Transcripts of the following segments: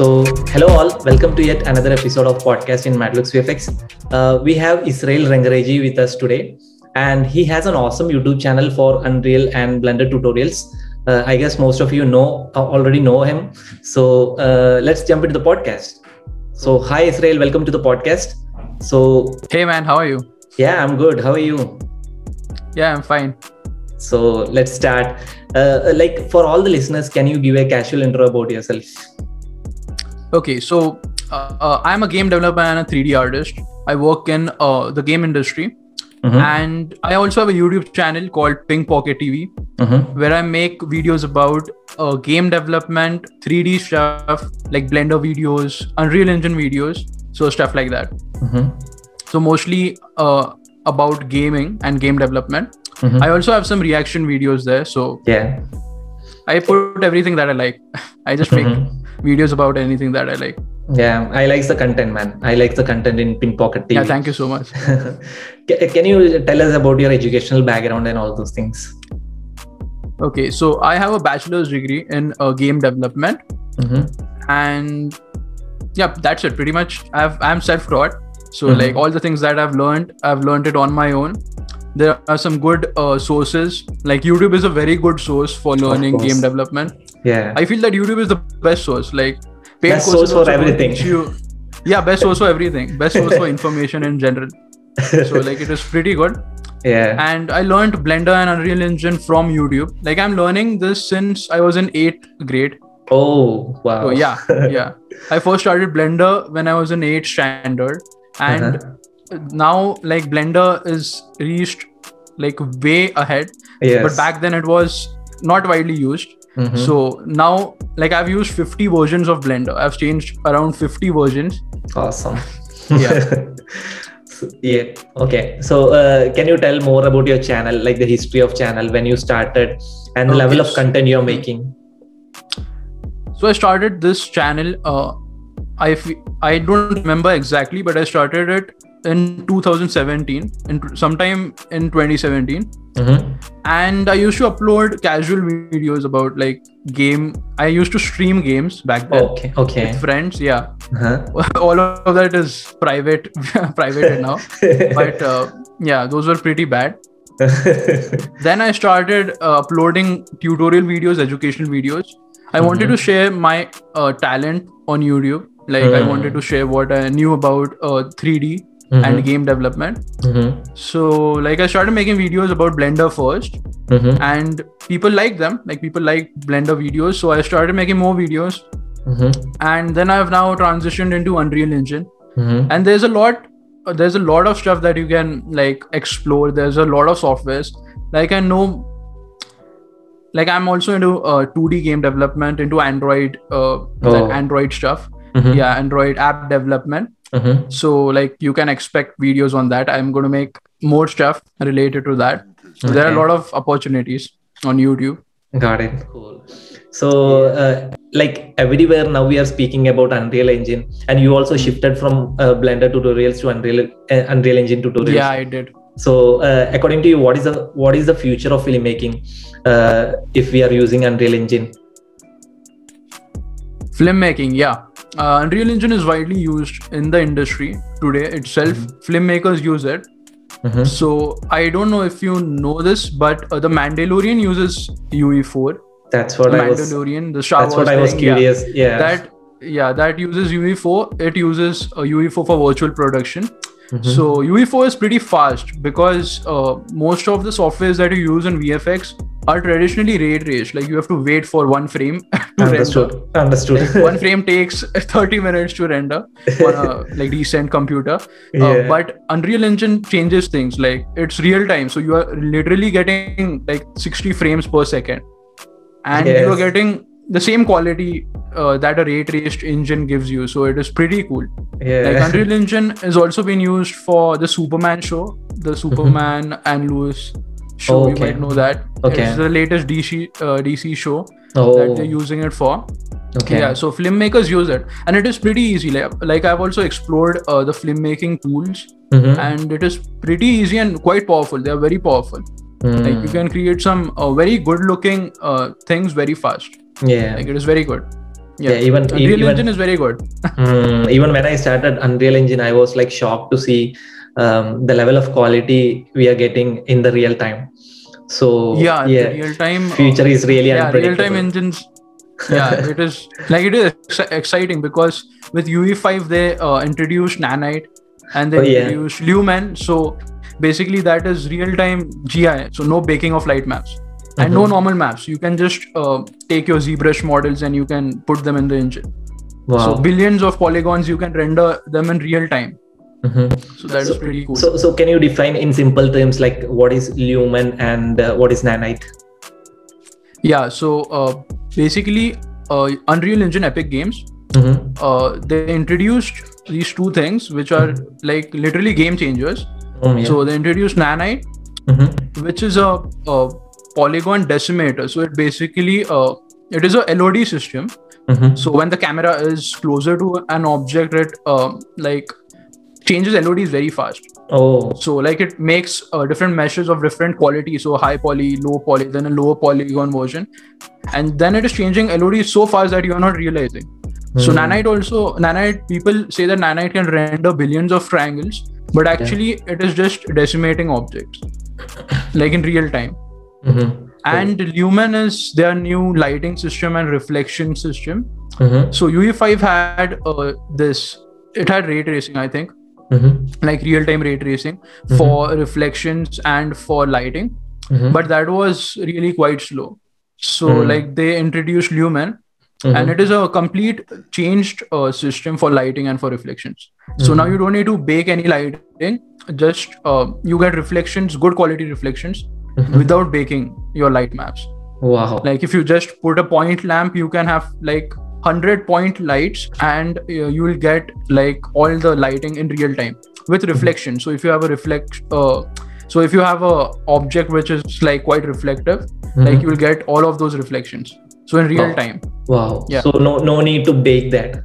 So, hello all, welcome to yet another episode of podcast in Madlux VFX. Uh, we have Israel Rangreji with us today, and he has an awesome YouTube channel for Unreal and Blender tutorials. Uh, I guess most of you know uh, already know him. So uh, let's jump into the podcast. So, hi Israel, welcome to the podcast. So, Hey man, how are you? yeah, I'm good. How are you? Yeah, I'm fine. So let's start. Uh, like for all the listeners, can you give a casual intro about yourself? Okay, so uh, uh, I'm a game developer and a 3D artist. I work in uh, the game industry, Mhm. and I also have a YouTube channel called Pink Pocket TV, Mhm. where I make videos about uh, game development, 3D stuff like Blender videos, Unreal Engine videos, so stuff like that. Mhm. So mostly uh, about gaming and game development. Mhm. I also have some reaction videos there, so Yeah. I put everything that I like. I just make Mhm. Videos about anything that I like. Yeah, I like the content, man. I like the content in Pink Pocket TV. Yeah, thank you so much. Can you tell us about your educational background and all those things? Okay, so I have a bachelor's degree in uh, game development, Mhm. and yeah, that's it. Pretty much, I've I'm self-taught. So Mhm. like all the things that I've learned, I've learned it on my own. There are some good uh, sources. Like YouTube is a very good source for learning game development. Yeah. I feel that YouTube is the best source. Like paid Best source for everything. You, yeah, best source for everything. Best source for information in general. So like it is pretty good. yeah. and I learned Blender and Unreal Engine from YouTube. Like I'm learning this since I was in eighth grade. Oh, wow. So yeah, yeah. I first started Blender when I was in eighth standard, and Uh-huh. Now like Blender is reached like way ahead. Yes. But back then it was not widely used. Mhm. So now like I've used 50 versions of Blender. I've changed around 50 versions. awesome. Yeah. Yeah. Okay. So, uh, can you tell more about your channel, like the history of channel, when you started, and the Okay, level of content you're making? So I started this channel. Uh, I f- I don't remember exactly, but I started it in 2017, in sometime in 2017, Mhm. and I used to upload casual videos about like game. I used to stream games back then Okay. Okay. with friends. Yeah, Uh-huh. all of that is private, private now. But uh, yeah, those were pretty bad. Then I started uh, uploading tutorial videos, educational videos. I wanted to share my uh, talent on YouTube. Like I Mhm. wanted to share what I knew about uh, 3D Mhm. and game development. Mhm. So like I started making videos about Blender first, Mhm. and people like them. Like people like Blender videos, so I started making more videos. Mhm. And then I've now transitioned into Unreal Engine, Mhm. and there's a lot. uh, There's a lot of stuff that you can like explore. There's a lot of softwares. Like I know like i'm also into uh, 2d game development into android uh, like Oh. android stuff Mhm. yeah android app development Mhm. so like you can expect videos on that i'm going to make more stuff related to that so there are a lot of opportunities on youtube Got it. Cool. So, uh, like everywhere now, we are speaking about Unreal Engine, and you also shifted from uh, Blender tutorials to Unreal uh, Unreal Engine tutorials. yeah i did So, uh, according to you, what is the what is the future of filmmaking uh, if we are using Unreal Engine? filmmaking yeah uh, unreal engine is widely used in the industry today itself filmmakers use it Mhm. so i don't know if you know this but uh, the mandalorian uses ue4 That's what the I was. mandalorian the star That's wars what I was thing, curious. Yeah. that yeah that uses UE4 it uses uh, UE4 for virtual production Mhm. so UE4 is pretty fast because uh, most of the softwares that you use in VFX are traditionally ray traced like you have to wait for one frame to Understood. render. Understood. like one frame takes 30 minutes to render on a like decent computer. Uh, but unreal engine changes things. Like it's real time. So you are literally getting like 60 frames per second. And you are getting the same quality uh, that a ray traced engine gives you. So it is pretty cool. Yeah. like unreal engine has also been used for the superman show the superman and lois show you might know that Okay. it's the latest dc uh, dc show oh. that they're using it for Okay. yeah so filmmakers use it and it is pretty easy like, like i've also explored uh, the filmmaking tools Mhm. and it is pretty easy and quite powerful they are very powerful Mm. like you can create some uh, very good looking uh, things very fast yeah. like it is very good yeah, Yeah, even- Unreal even- Engine is very good. Mm, even when I started Unreal Engine, I was like shocked to see um, the level of quality we are getting in the real time. So yeah, yeah, real time future is really yeah, real time engines. yeah, it is like it is ex- exciting because with UE5 they uh, introduced Nanite and they Oh, yeah. introduced Lumen. So basically that is real time GI. So no baking of light maps and no Mhm. normal maps. You can just uh, take your ZBrush models and you can put them in the engine. Wow. So billions of polygons you can render them in real time. Mhm. So that is So- pretty cool. So, so can you define in simple terms like what is lumen and uh, what is nanite? yeah. So uh, basically, uh, Unreal Engine Epic Games Mhm. uh, they introduced these two things which are like literally game changers. Mm, yeah. So they introduced Nanite, Mhm. which is a, a polygon decimator. So it basically uh, it is a LOD system. Mhm. So when the camera is closer to an object, it uh, like changes LODs very fast. Oh. So like it makes uh, different meshes of different quality. So high poly, low poly, then a lower polygon version, and then it is changing LODs so fast that you are not realizing. So Hmm. nanite also nanite people say that nanite can render billions of triangles, but actually it is just decimating objects, like in real time. Mhm. And Lumen is their new lighting system and reflection system. Mhm. So UE5 had uh, this. It had ray tracing, I think, Mhm. like real time ray tracing for reflections and for lighting, Mhm. but that was really quite slow. So Hmm. like they introduced Lumen, and it is a complete changed uh, system for lighting and for reflections so now you don't need to bake any lighting just uh, you get reflections good quality reflections without baking your light maps Wow. like if you just put a point lamp you can have like 100 point lights and uh, you will get like all the lighting in real time with reflection so if you have a reflect uh, so if you have a object which is like quite reflective like Mhm. you will get all of those reflections so in real Wow. time Wow. Yeah. So no no need to bake that.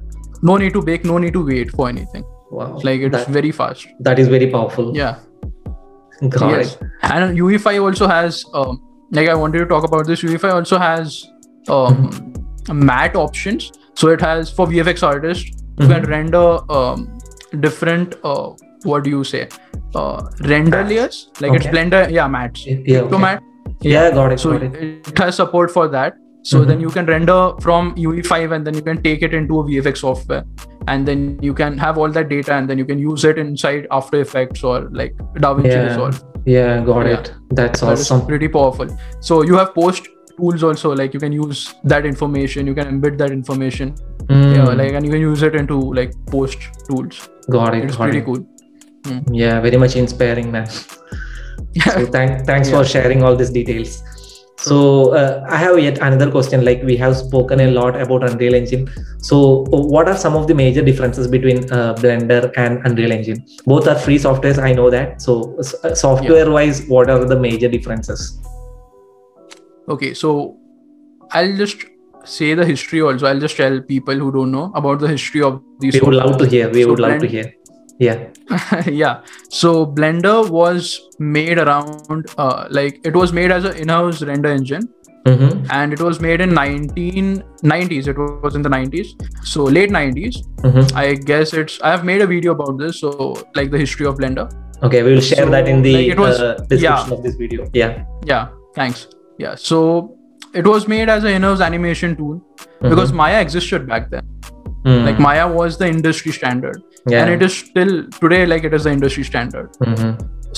no need to bake no need to wait for anything Wow. like it's that, very fast that is very powerful. yeah Got yes it. and ue5 also has um, like i wanted to talk about this ue5 also has um, matte options so it has for vfx artists you can Mhm. render um, different uh, what do you say uh, render layers like it's blender yeah mattes Yeah. so okay. matte Yeah, got it. so got it. it has support for that so then Mhm. you can render from ue5 and then you can take it into a vfx software and then you can have all that data and then you can use it inside after effects or like davinci Yeah. resolve Yeah, got Yeah. it. That's That awesome. pretty powerful so you have post tools also like you can use that information you can embed that information Mm, yeah like and you can use it into like post tools got it. it's got pretty it. cool Yeah, very much inspiring, man. So thank, thanks for sharing all these details. So uh, I have yet another question. Like we have spoken a lot about Unreal Engine. So uh, what are some of the major differences between uh, Blender and Unreal Engine? Both are free softwares. I know that. So uh, software-wise, what are the major differences? Okay so i'll just say the history also i'll just tell people who don't know about the history of these We would love to hear. We So would love to hear. Yeah. yeah so blender was made around uh, like it was made as an in-house render engine Mm-hmm. and it was made in 1990s it was in the 90s so late 90s Mm-hmm. i guess it's i have made a video about this so like the history of blender Okay, we will share So, that in the like, was- uh, description yeah. of this video. Yeah. yeah thanks yeah so it was made as an in-house animation tool Mhm. because maya existed back then Mm. like maya was the industry standard yeah. and it is still today like it is the industry standard Mhm.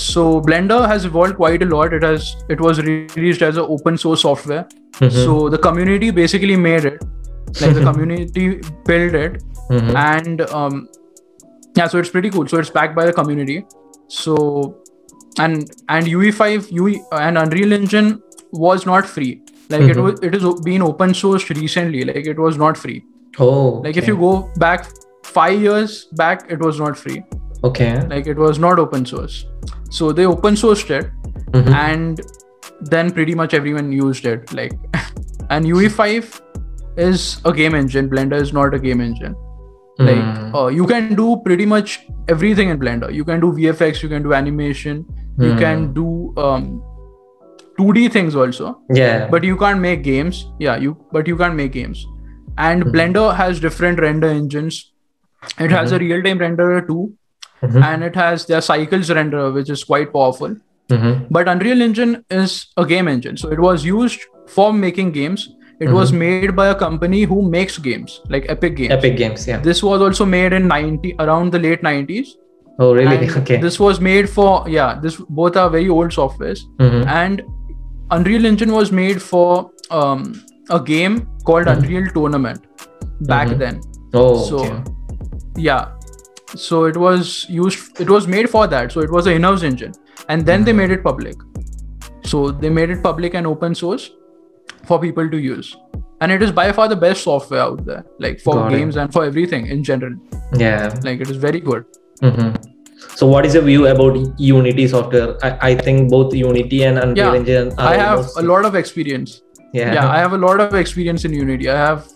so blender has evolved quite a lot it has it was released as an open source software Mhm. so the community basically made it like the community built it Mhm. and um yeah so it's pretty cool so it's backed by the community so and and ue5 ue and unreal engine was not free like it Mhm. was it is o- been open sourced recently like it was not free Oh. like if you go back five years back it was not free Okay. like it was not open source so they open sourced it Mhm. and then pretty much everyone used it like and ue5 is a game engine blender is not a game engine like Mm. uh, you can do pretty much everything in blender you can do vfx you can do animation you Hmm. can do um 2d things also yeah. but you can't make games yeah you but you can't make games and Mhm. blender has different render engines it has a real-time renderer too Mhm. and it has their cycles renderer which is quite powerful Mhm. but unreal engine is a game engine so it was used for making games it was made by a company who makes games like epic games Epic Games, yeah. this was also made in 90 around the late 90s Oh, really? and Okay. this was made for yeah this both are very old softwares Mhm. and unreal engine was made for um, a game called Mhm. unreal tournament back Mhm. then Oh, so okay. yeah so it was used it was made for that so it was an in-house engine and then they made it public so they made it public and open source for people to use and it is by far the best software out there like for Got it. games and for everything in general Yeah. like it is very good hmm So, what is your view about Unity software? I, I think both Unity and Unreal Yeah, Engine are i have almost- a lot of experience Yeah. yeah i have a lot of experience in unity i have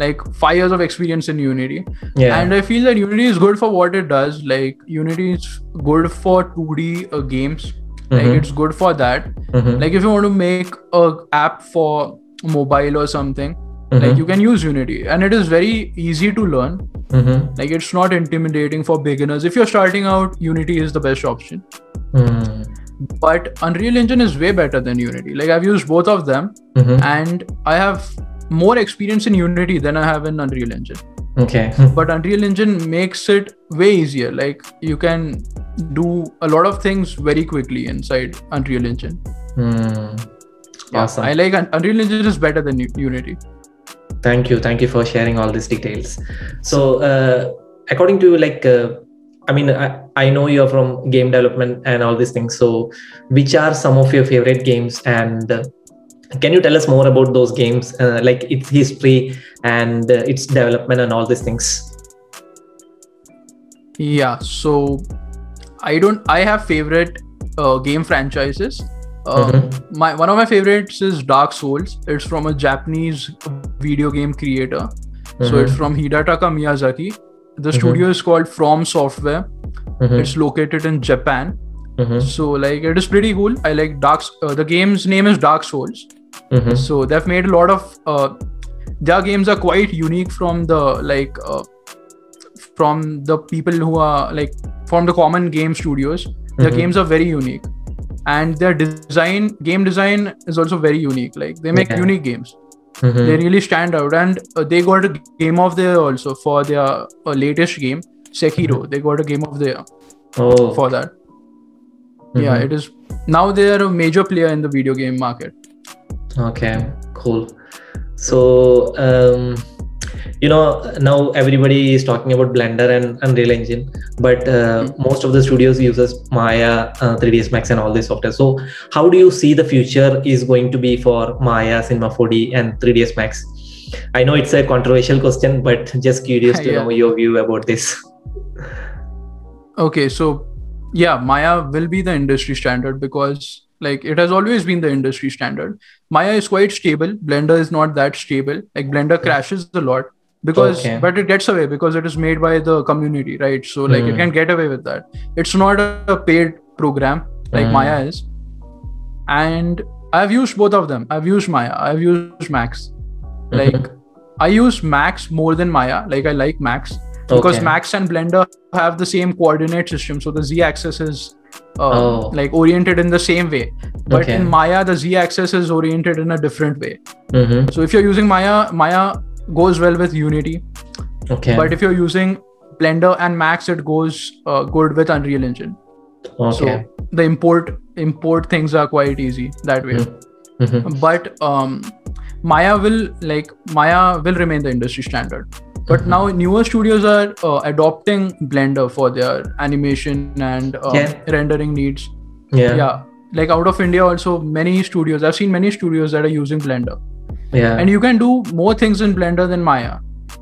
like five years of experience in unity yeah. and i feel that unity is good for what it does like unity is good for 2d uh, games like Mhm. it's good for that Mhm. like if you want to make a app for mobile or something Mhm. like you can use unity and it is very easy to learn Mhm. like it's not intimidating for beginners if you're starting out unity is the best option Mhm. but unreal engine is way better than unity like i've used both of them Mhm. and i have more experience in unity than i have in unreal engine Okay. but unreal engine makes it way easier like you can do a lot of things very quickly inside unreal engine. Yeah, Awesome. i like unreal engine is better than unity Thank you. Thank you for sharing all these details. So, uh, according to you, like, uh, I mean, I, I know you're from game development and all these things. So, which are some of your favorite games? And uh, can you tell us more about those games, uh, like its history and uh, its development and all these things? yeah so i don't i have favorite game franchises uh, Mhm. my one of my favorites is dark souls it's from a japanese video game creator so Mhm. it's from hidetaka miyazaki the Mhm. studio is called from software Mhm. it's located in japan Mhm. so like it is pretty cool i like dark uh, the game's name is dark souls Mhm. so they've made a lot of uh, their games are quite unique from the like uh, from the people who are like from the common game studios their games are very unique and their design game design is also very unique like they make Yeah. unique games Mhm. they really stand out and uh, they got a game of the year also for their uh, latest game sekiro they got a game of the year Oh. for that yeah Mhm. it is now they are a major player in the video game market Okay, cool. So, um, you know, now everybody is talking about Blender and Unreal Engine, but uh, Mm-hmm. most of the studios uses Maya, uh, 3ds Max, and all this software. So, how do you see the future is going to be for Maya, Cinema 4D, and 3ds Max? I know it's a controversial question, but just curious to Yeah. know your view about this. okay so yeah maya will be the industry standard because like it has always been the industry standard. Maya is quite stable. Blender is not that stable. Like blender crashes a lot because Okay. but it gets away because it is made by the community right? So like it Hmm. can get away with that. It's not a paid program like Hmm. maya is. And i've used both of them. I've used maya. I've used max. Like i use max more than maya. Like i like max because Okay. max and blender have the same coordinate system. So the z axis is uh, Oh. like oriented in the same way but Okay. in maya the z axis is oriented in a different way Mhm. so if you're using maya maya goes well with unity Okay. but if you're using blender and max it goes uh, good with unreal engine okay. so the import import things are quite easy that way Mhm. but um maya will like maya will remain the industry standard but now newer studios are uh, adopting blender for their animation and um, Yeah. rendering needs Yeah. yeah like out of india also many studios i've seen many studios that are using blender Yeah. and you can do more things in blender than maya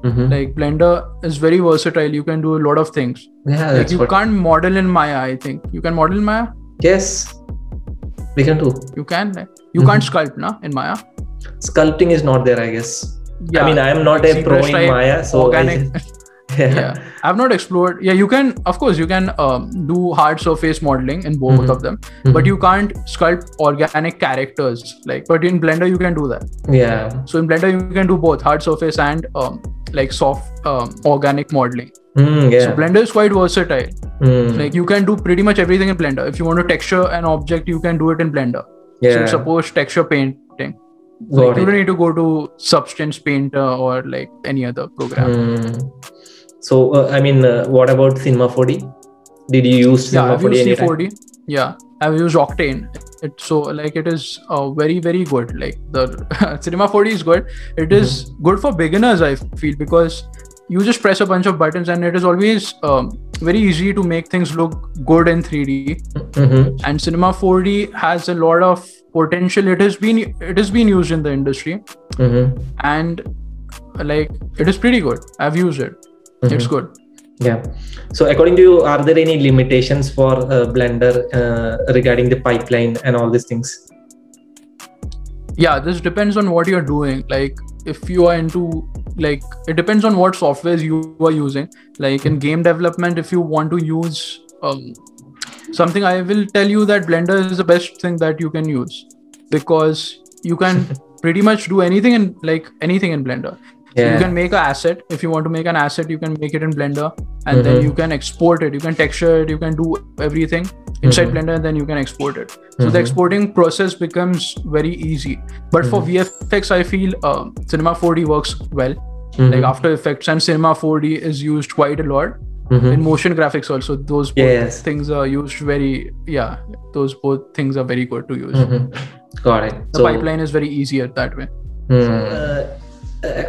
Mhm. like blender is very versatile you can do a lot of things yeah. like you what. can't model in maya i think you can model in maya Yes. We can do. you can like, you can't sculpt na in maya Sculpting is not there, I guess. I mean, I am not like a pro in Maya, so I organic. just- yeah, yeah. I've not explored yeah you can of course you can um, do hard surface modeling in both Mhm. of them but you can't sculpt organic characters like but in blender you can do that. Yeah. So in blender you can do both hard surface and um, like soft um, organic modeling. Mm, yeah. So blender is quite versatile. Mm, like you can do pretty much everything in blender. If you want to texture an object you can do it in blender. Yeah. so suppose texture got like, you don't need to go to substance painter or like any other program Mm. so uh, i mean uh, what about cinema 4d did you use yeah cinema i've 4d used anytime? c4d yeah i've used octane it's so like it is uh, very very good like the cinema 4d is good It is Mm-hmm. good for beginners i feel because you just press a bunch of buttons and it is always um, very easy to make things look good in 3d Mhm. and cinema 4d has a lot of potential it has been it has been used in the industry Mhm. and like it is pretty good i've used it Mm-hmm. it's good Yeah. So, according to you, are there any limitations for uh, Blender uh, regarding the pipeline and all these things? yeah this depends on what you're doing like if you are into like it depends on what softwares you are using like in game development if you want to use um, something i will tell you that blender is the best thing that you can use because you can pretty much do anything in like anything in blender. So you can make an asset. If you want to make an asset you can make it in blender and then Mhm. you can export it. You can texture it. You can do everything inside Mhm. blender and then you can export it. So Mhm. the exporting process becomes very easy. But for Mhm. vfx i feel uh, cinema 4d works well. Like after effects and cinema 4d is used quite a lot Mhm. in motion graphics also those both Yes. things are used very yeah those both things are very good to use Mhm. Got it. the pipeline is very easier that way Hmm. Uh,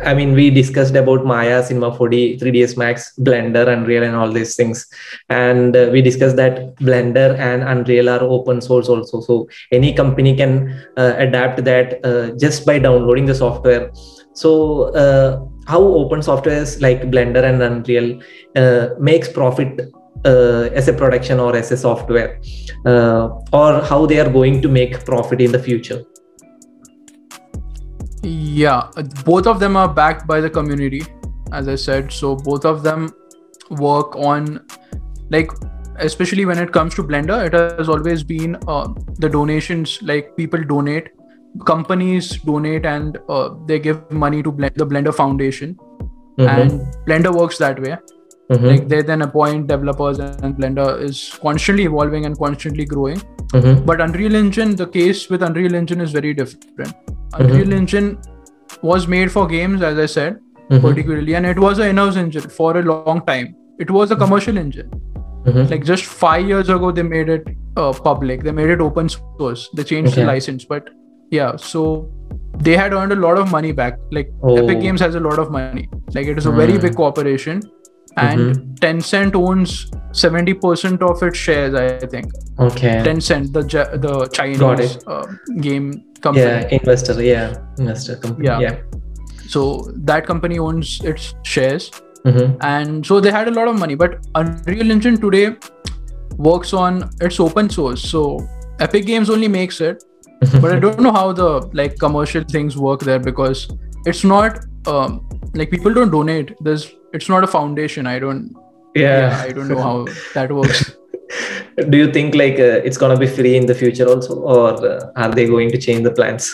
I mean, we discussed about Maya, Cinema 4D, 3ds Max, Blender, Unreal, and all these things. And uh, we discussed that Blender and Unreal are open source also. So any company can uh, adapt that uh, just by downloading the software. So uh, how open softwares like Blender and Unreal uh, makes profit uh, as a production or as a software, uh, or how they are going to make profit in the future? yeah both of them are backed by the community as i said so both of them work on like especially when it comes to blender it has always been uh, the donations like people donate companies donate and uh, they give money to Blend- the blender foundation Mhm. and blender works that way Mhm. like they then appoint developers and blender is constantly evolving and constantly growing Mhm. but unreal engine the case with unreal engine is very different unreal engine was made for games as i said Mhm. particularly and it was an in-house engine for a long time it was a commercial engine Mhm. like just five years ago they made it uh, public they made it open source they changed Okay. the license but yeah so they had earned a lot of money back like Oh. epic games has a lot of money like it is a very Hmm. big corporation and Mhm. tencent owns 70% of its shares i think Okay. tencent the the chinese uh, game company Yeah, investor. Yeah, investor company. Yeah. Yeah. so that company owns its shares Mhm. and so they had a lot of money but unreal engine today works on it's open source so epic games only makes it but i don't know how the like commercial things work there because it's not um like people don't donate there's it's not a foundation i don't Yeah. yeah i don't know how that works Do you think like uh, it's gonna be free in the future also, or uh, are they going to change the plans?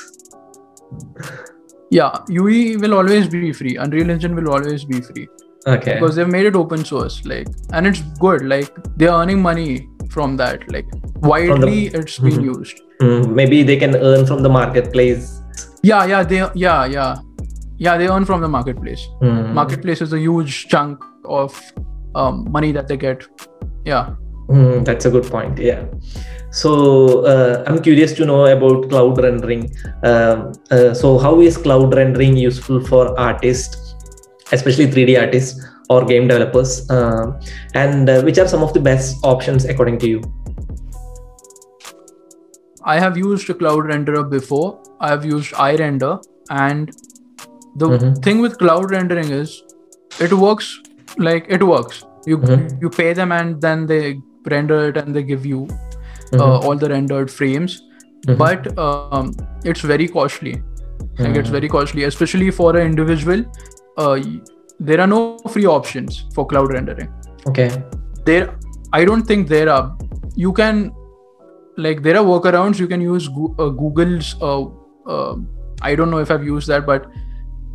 yeah ue will always be free unreal engine will always be free Okay. because they've made it open source like and it's good like they're earning money from that like widely it's been Mhm. used Mm, maybe they can earn from the marketplace. yeah yeah they yeah yeah yeah they earn from the marketplace Mm. marketplace is a huge chunk of um, money that they get yeah Mm, that's a good point. Yeah. So uh, I'm curious to know about cloud rendering. Um, uh, so how is cloud rendering useful for artists, especially 3D artists or game developers? Um and uh, which are some of the best options according to you? I have used a cloud renderer before i have used irender and the Mhm. thing with cloud rendering is it works like it works you Mhm. you pay them and then they render it and they give you Mhm. uh, all the rendered frames Mhm. but um, it's very costly like it's Mhm. very costly especially for an individual uh, there are no free options for cloud rendering. Okay. There, I don't think there are. You can, like, there are workarounds. You can use Goo- uh, Google's. Uh, uh, I don't know if I've used that, but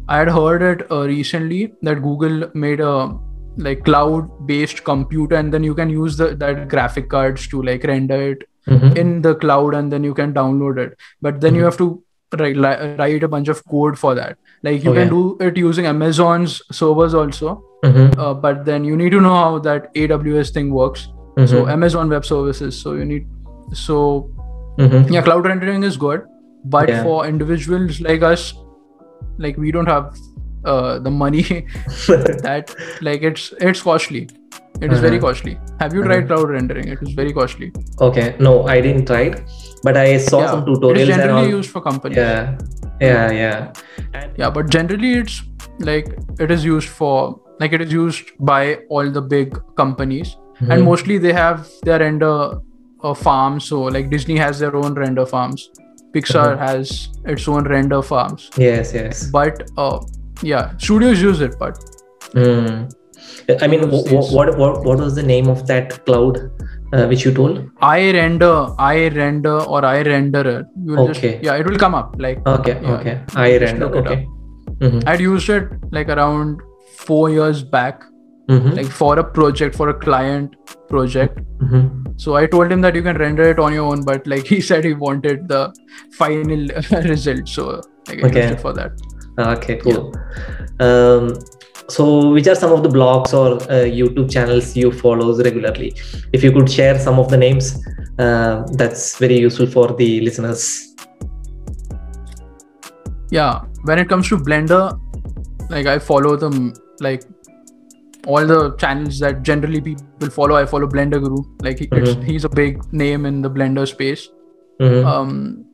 I had heard it uh, recently that Google made a like cloud-based computer, and then you can use the that graphic cards to like render it Mhm. in the cloud and then you can download it but then you Mhm. have to write, li- write a bunch of code for that like you Okay. can do it using amazon's servers also Mhm. uh, but then you need to know how that aws thing works so Mhm. amazon web services so you need so Mhm. yeah cloud rendering is good but Yeah. for individuals like us like we don't have uh, the money that like it's it's costly it is very Uh-huh. costly have you tried cloud rendering it is very costly okay. No, I didn't try it, but I saw yeah some it is tutorials and generally all. used for companies Yeah. Yeah. Yeah. And yeah but generally it's like it is used for like it is used by all the big companies and Mhm. mostly they have their render uh, farm. so like disney has their own render farms pixar Mhm. has its own render farms Yes. Yes. but uh, yeah studios use it but Mm. I mean, Those wh- wh- what what what was the name of that cloud uh, which you told? i render i render or i renderer you will Okay. just yeah it will come up like Okay. Yeah. Okay. I render. Okay. Mhm. i'd used it like around four years back Mhm. like for a project for a client project Mhm. So I told him that you can render it on your own, but like he said he wanted the final result. So like I Okay. for that. Okay, cool. Um, so, which are some of the blogs or uh, YouTube channels you follows regularly? If you could share some of the names, uh, that's very useful for the listeners. Yeah. When it comes to Blender, like I follow them like all the channels that generally people follow. I follow Blender Guru. Like he, Mhm. he's a big name in the Blender space. Mhm. Um,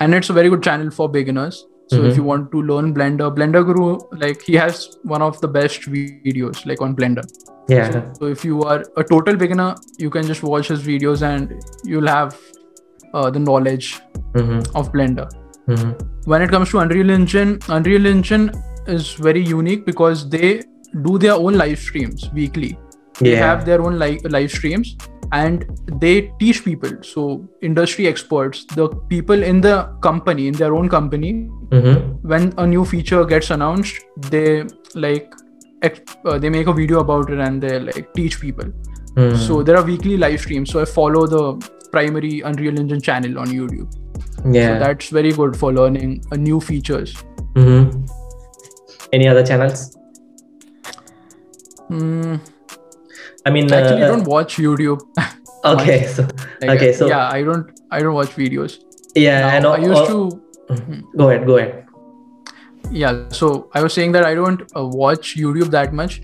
and it's a very good channel for beginners. So Mhm. if you want to learn Blender, Blender Guru, like he has one of the best videos like on Blender. yeah. So, so if you are a total beginner, you can just watch his videos and you'll have uh, the knowledge Mhm. of Blender. Mhm. When it comes to Unreal Engine, Unreal Engine is very unique because they do their own live streams weekly. They have their own li- live streams and they teach people. So industry experts, the people in the company, in their own company, Mhm. when a new feature gets announced, they like ex- uh, they make a video about it and they like teach people. Mhm. So there are weekly live streams. So I follow the primary Unreal Engine channel on YouTube. yeah. So that's very good for learning uh, new features. Mhm. Any other channels? Hmm, I mean, actually, uh, I don't watch YouTube. okay. So, Like, Okay, so- yeah, I don't I don't watch videos. yeah, Now, and I used uh, to Go ahead. Go ahead. yeah. So I was saying that I don't uh, watch YouTube that much.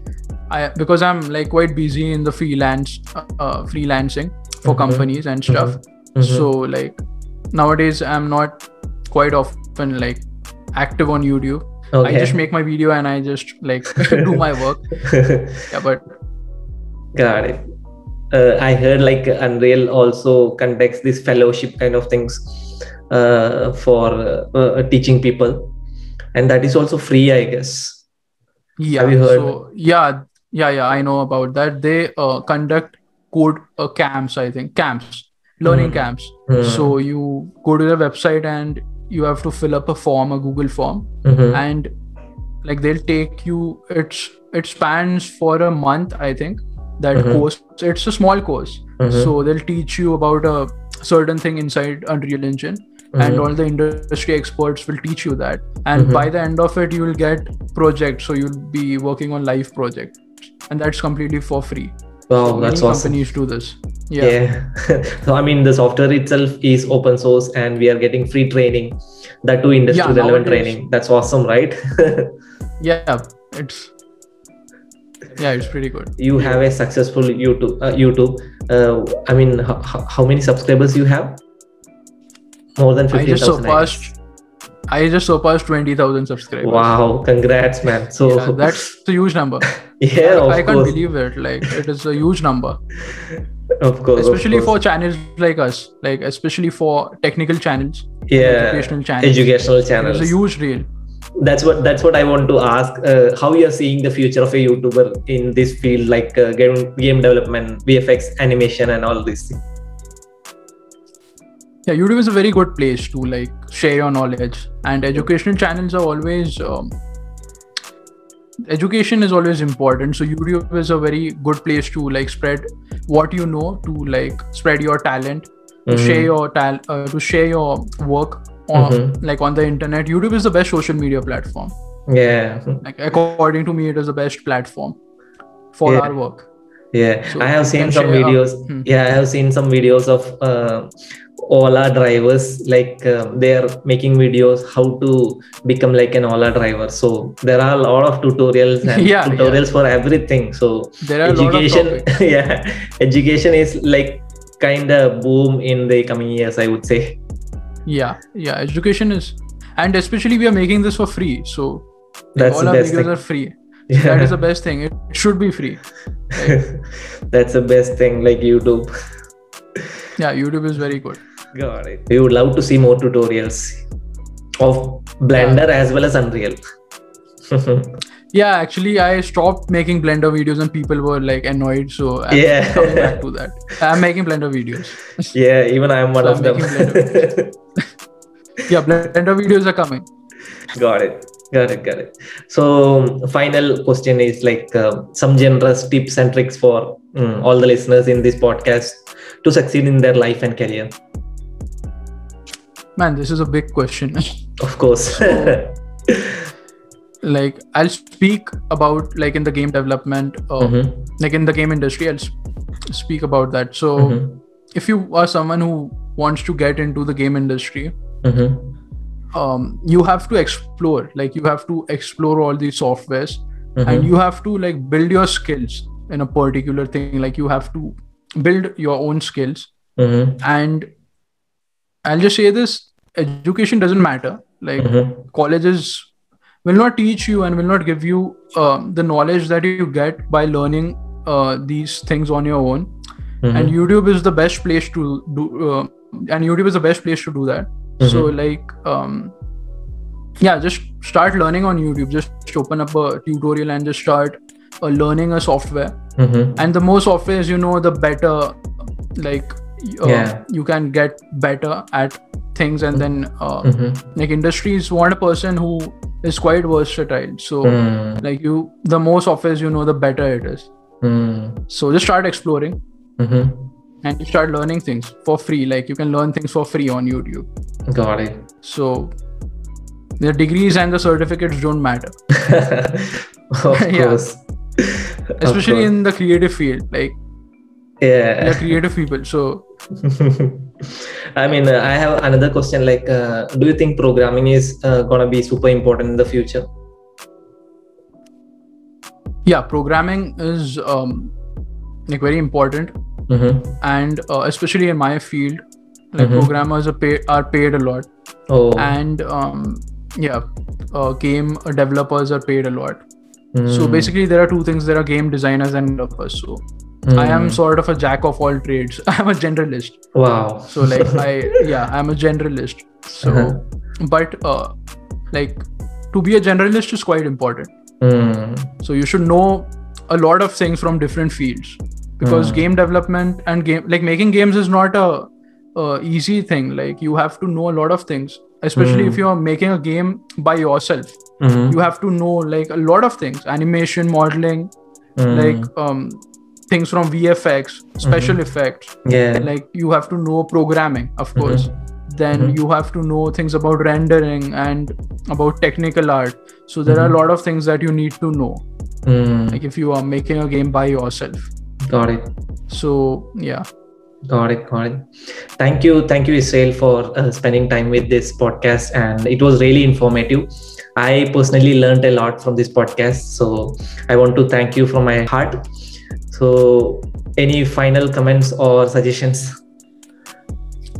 I because I'm like quite busy in the freelance uh, uh, freelancing for Mhm. companies and stuff. Mhm. So like nowadays I'm not quite often like active on YouTube. Okay. I just make my video and I just like do my work. Yeah, but Got it. Uh, I heard like Unreal also conducts this fellowship kind of things uh, for uh, uh, teaching people, and that is also free, I guess. yeah. Have you heard? So yeah, yeah, yeah. I know about that. They uh, conduct code uh, camps. I think camps, learning Hmm. camps. Hmm. So you go to the website and you have to fill up a form, a Google form, Mhm. and like they'll take you. It's it spans for a month, I think. That Mhm. course. It's a small course. Mhm. So they'll teach you about a certain thing inside Unreal Engine, and Mhm. all the industry experts will teach you that. And Mhm. by the end of it, you will get projects. So you'll be working on live projects, and that's completely for free. wow, so that's many awesome. companies do this. Yeah. Yeah. so I mean, the software itself is open source, and we are getting free training. That too, industry Yeah, relevant training. That's awesome, right? Yeah. It's yeah, it's pretty good. you have a successful YouTube. Uh, YouTube. Uh, I mean, h- how many subscribers you have? More than I fifteen just thousand. surpassed. I just surpassed twenty thousand subscribers. Wow, congrats, man. So Yeah, that's a huge number. yeah, I, I can't course, believe it. Like it is a huge number, of course, of especially for channels like us. Like especially for technical channels, yeah, educational channels. educational channels It is a huge deal. that's what that's what I want to ask. Uh, how you're seeing the future of a YouTuber in this field, like uh, game game development, VFX, animation, and all these things. Yeah, YouTube is a very good place to like share your knowledge, and educational channels are always. Um, education is always important so youtube is a very good place to like spread what you know to like spread your talent to Mhm. share your talent uh, to share your work on Mhm. like on the internet youtube is the best social media platform Yeah, like according to me it is the best platform for Yeah. our work yeah. So I have seen some uh, videos. hmm. Yeah, I have seen some videos of uh, Ola drivers. Like uh, they are making videos how to become like an Ola driver. So there are a lot of tutorials and Yeah, yeah. tutorials for everything. So there are a lot of education yeah education is like kind of boom in the coming years i would say yeah yeah education is and especially we are making this for free so like, all the our best videos thing. are free that is the best thing it should be free that's the best thing like youtube yeah youtube is very good got it. We would love to see more tutorials of blender as well as unreal. Yeah actually i stopped making blender videos and people were like annoyed so i'm Yeah. coming back to that. I'm making blender videos. Yeah even i'm one So of I'm them. making yeah blender videos are coming. Got it. Got it got it. So final question is like uh, some generous tips and tricks for mm, all the listeners in this podcast to succeed in their life and career man this is a big question. Of course. Like i'll speak about like in the game development uh, Mhm, like in the game industry i'll sp- speak about that. So mhm, if you are someone who wants to get into the game industry mhm, um, you have to explore like you have to explore all these softwares mhm, and you have to like build your skills in a particular thing. Like you have to build your own skills. Mhm, and i'll just say this education doesn't matter. Like mhm, colleges will not teach you and will not give you um, the knowledge that you get by learning uh, these things on your own. Mhm, and youtube is the best place to do uh, and youtube is the best place to do that. So Mhm. like um yeah just start learning on youtube. Just open up a tutorial and just start uh, learning a software. Mhm. and the more softwares you know the better like uh, Yeah. you can get better at things and then uh, Mhm, like industries want a person who is quite versatile. So mm, like you the more softwares you know the better it is. Mm, so just start exploring. Mhm. and you start learning things for free. Like you can learn things for free on youtube. Got it. So the degrees and the certificates don't matter. Of Yeah. course. Of especially course. in the creative field. Like yeah they're creative people so I mean, uh, I have another question. Like, uh, do you think programming is uh, gonna be super important in the future? yeah programming is um like very important Mm-hmm. and uh, especially in my field like Mhm. programmers are paid are paid a lot Oh, and um yeah uh, game developers are paid a lot so mm, basically there are two things there are game designers and developers so i am mm. sort of a jack of all trades. I'm a generalist. Wow. so like i yeah i'm a generalist. So Uh-huh. but uh like to be a generalist is quite important. Mm, so you should know a lot of things from different fields. Because Hmm. game development and game like making games is not a, a easy thing. Like you have to know a lot of things. Especially Hmm. if you're making a game by yourself. Mhm, you have to know like a lot of things. Animation modeling mm, like um things from vfx special Mm-hmm. effects yeah. like you have to know programming of course then Mhm. you have to know things about rendering and about technical art so there are a Mhm. lot of things that you need to know Mm, like if you are making a game by yourself got it. so yeah Got it. Got it. Thank you. Thank you, Israel, for uh, spending time with this podcast. And it was really informative. I personally learned a lot from this podcast. So I want to thank you from my heart. So, any final comments or suggestions?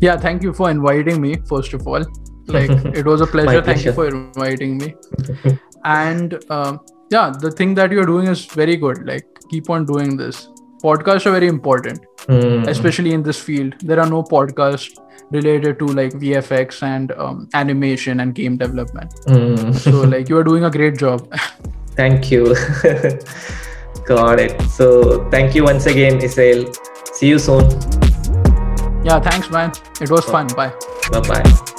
yeah thank you for inviting me first of all like it was a pleasure thank you for inviting me and um, yeah the thing that you're doing is very good like keep on doing this podcasts are very important, Hmm. especially in this field. There are no podcasts related to like VFX and um, animation and game development. Hmm. So like you are doing a great job. Thank you. Got it. So thank you once again, Israel. See you soon. yeah, thanks, man. It was fun. Bye. Bye bye.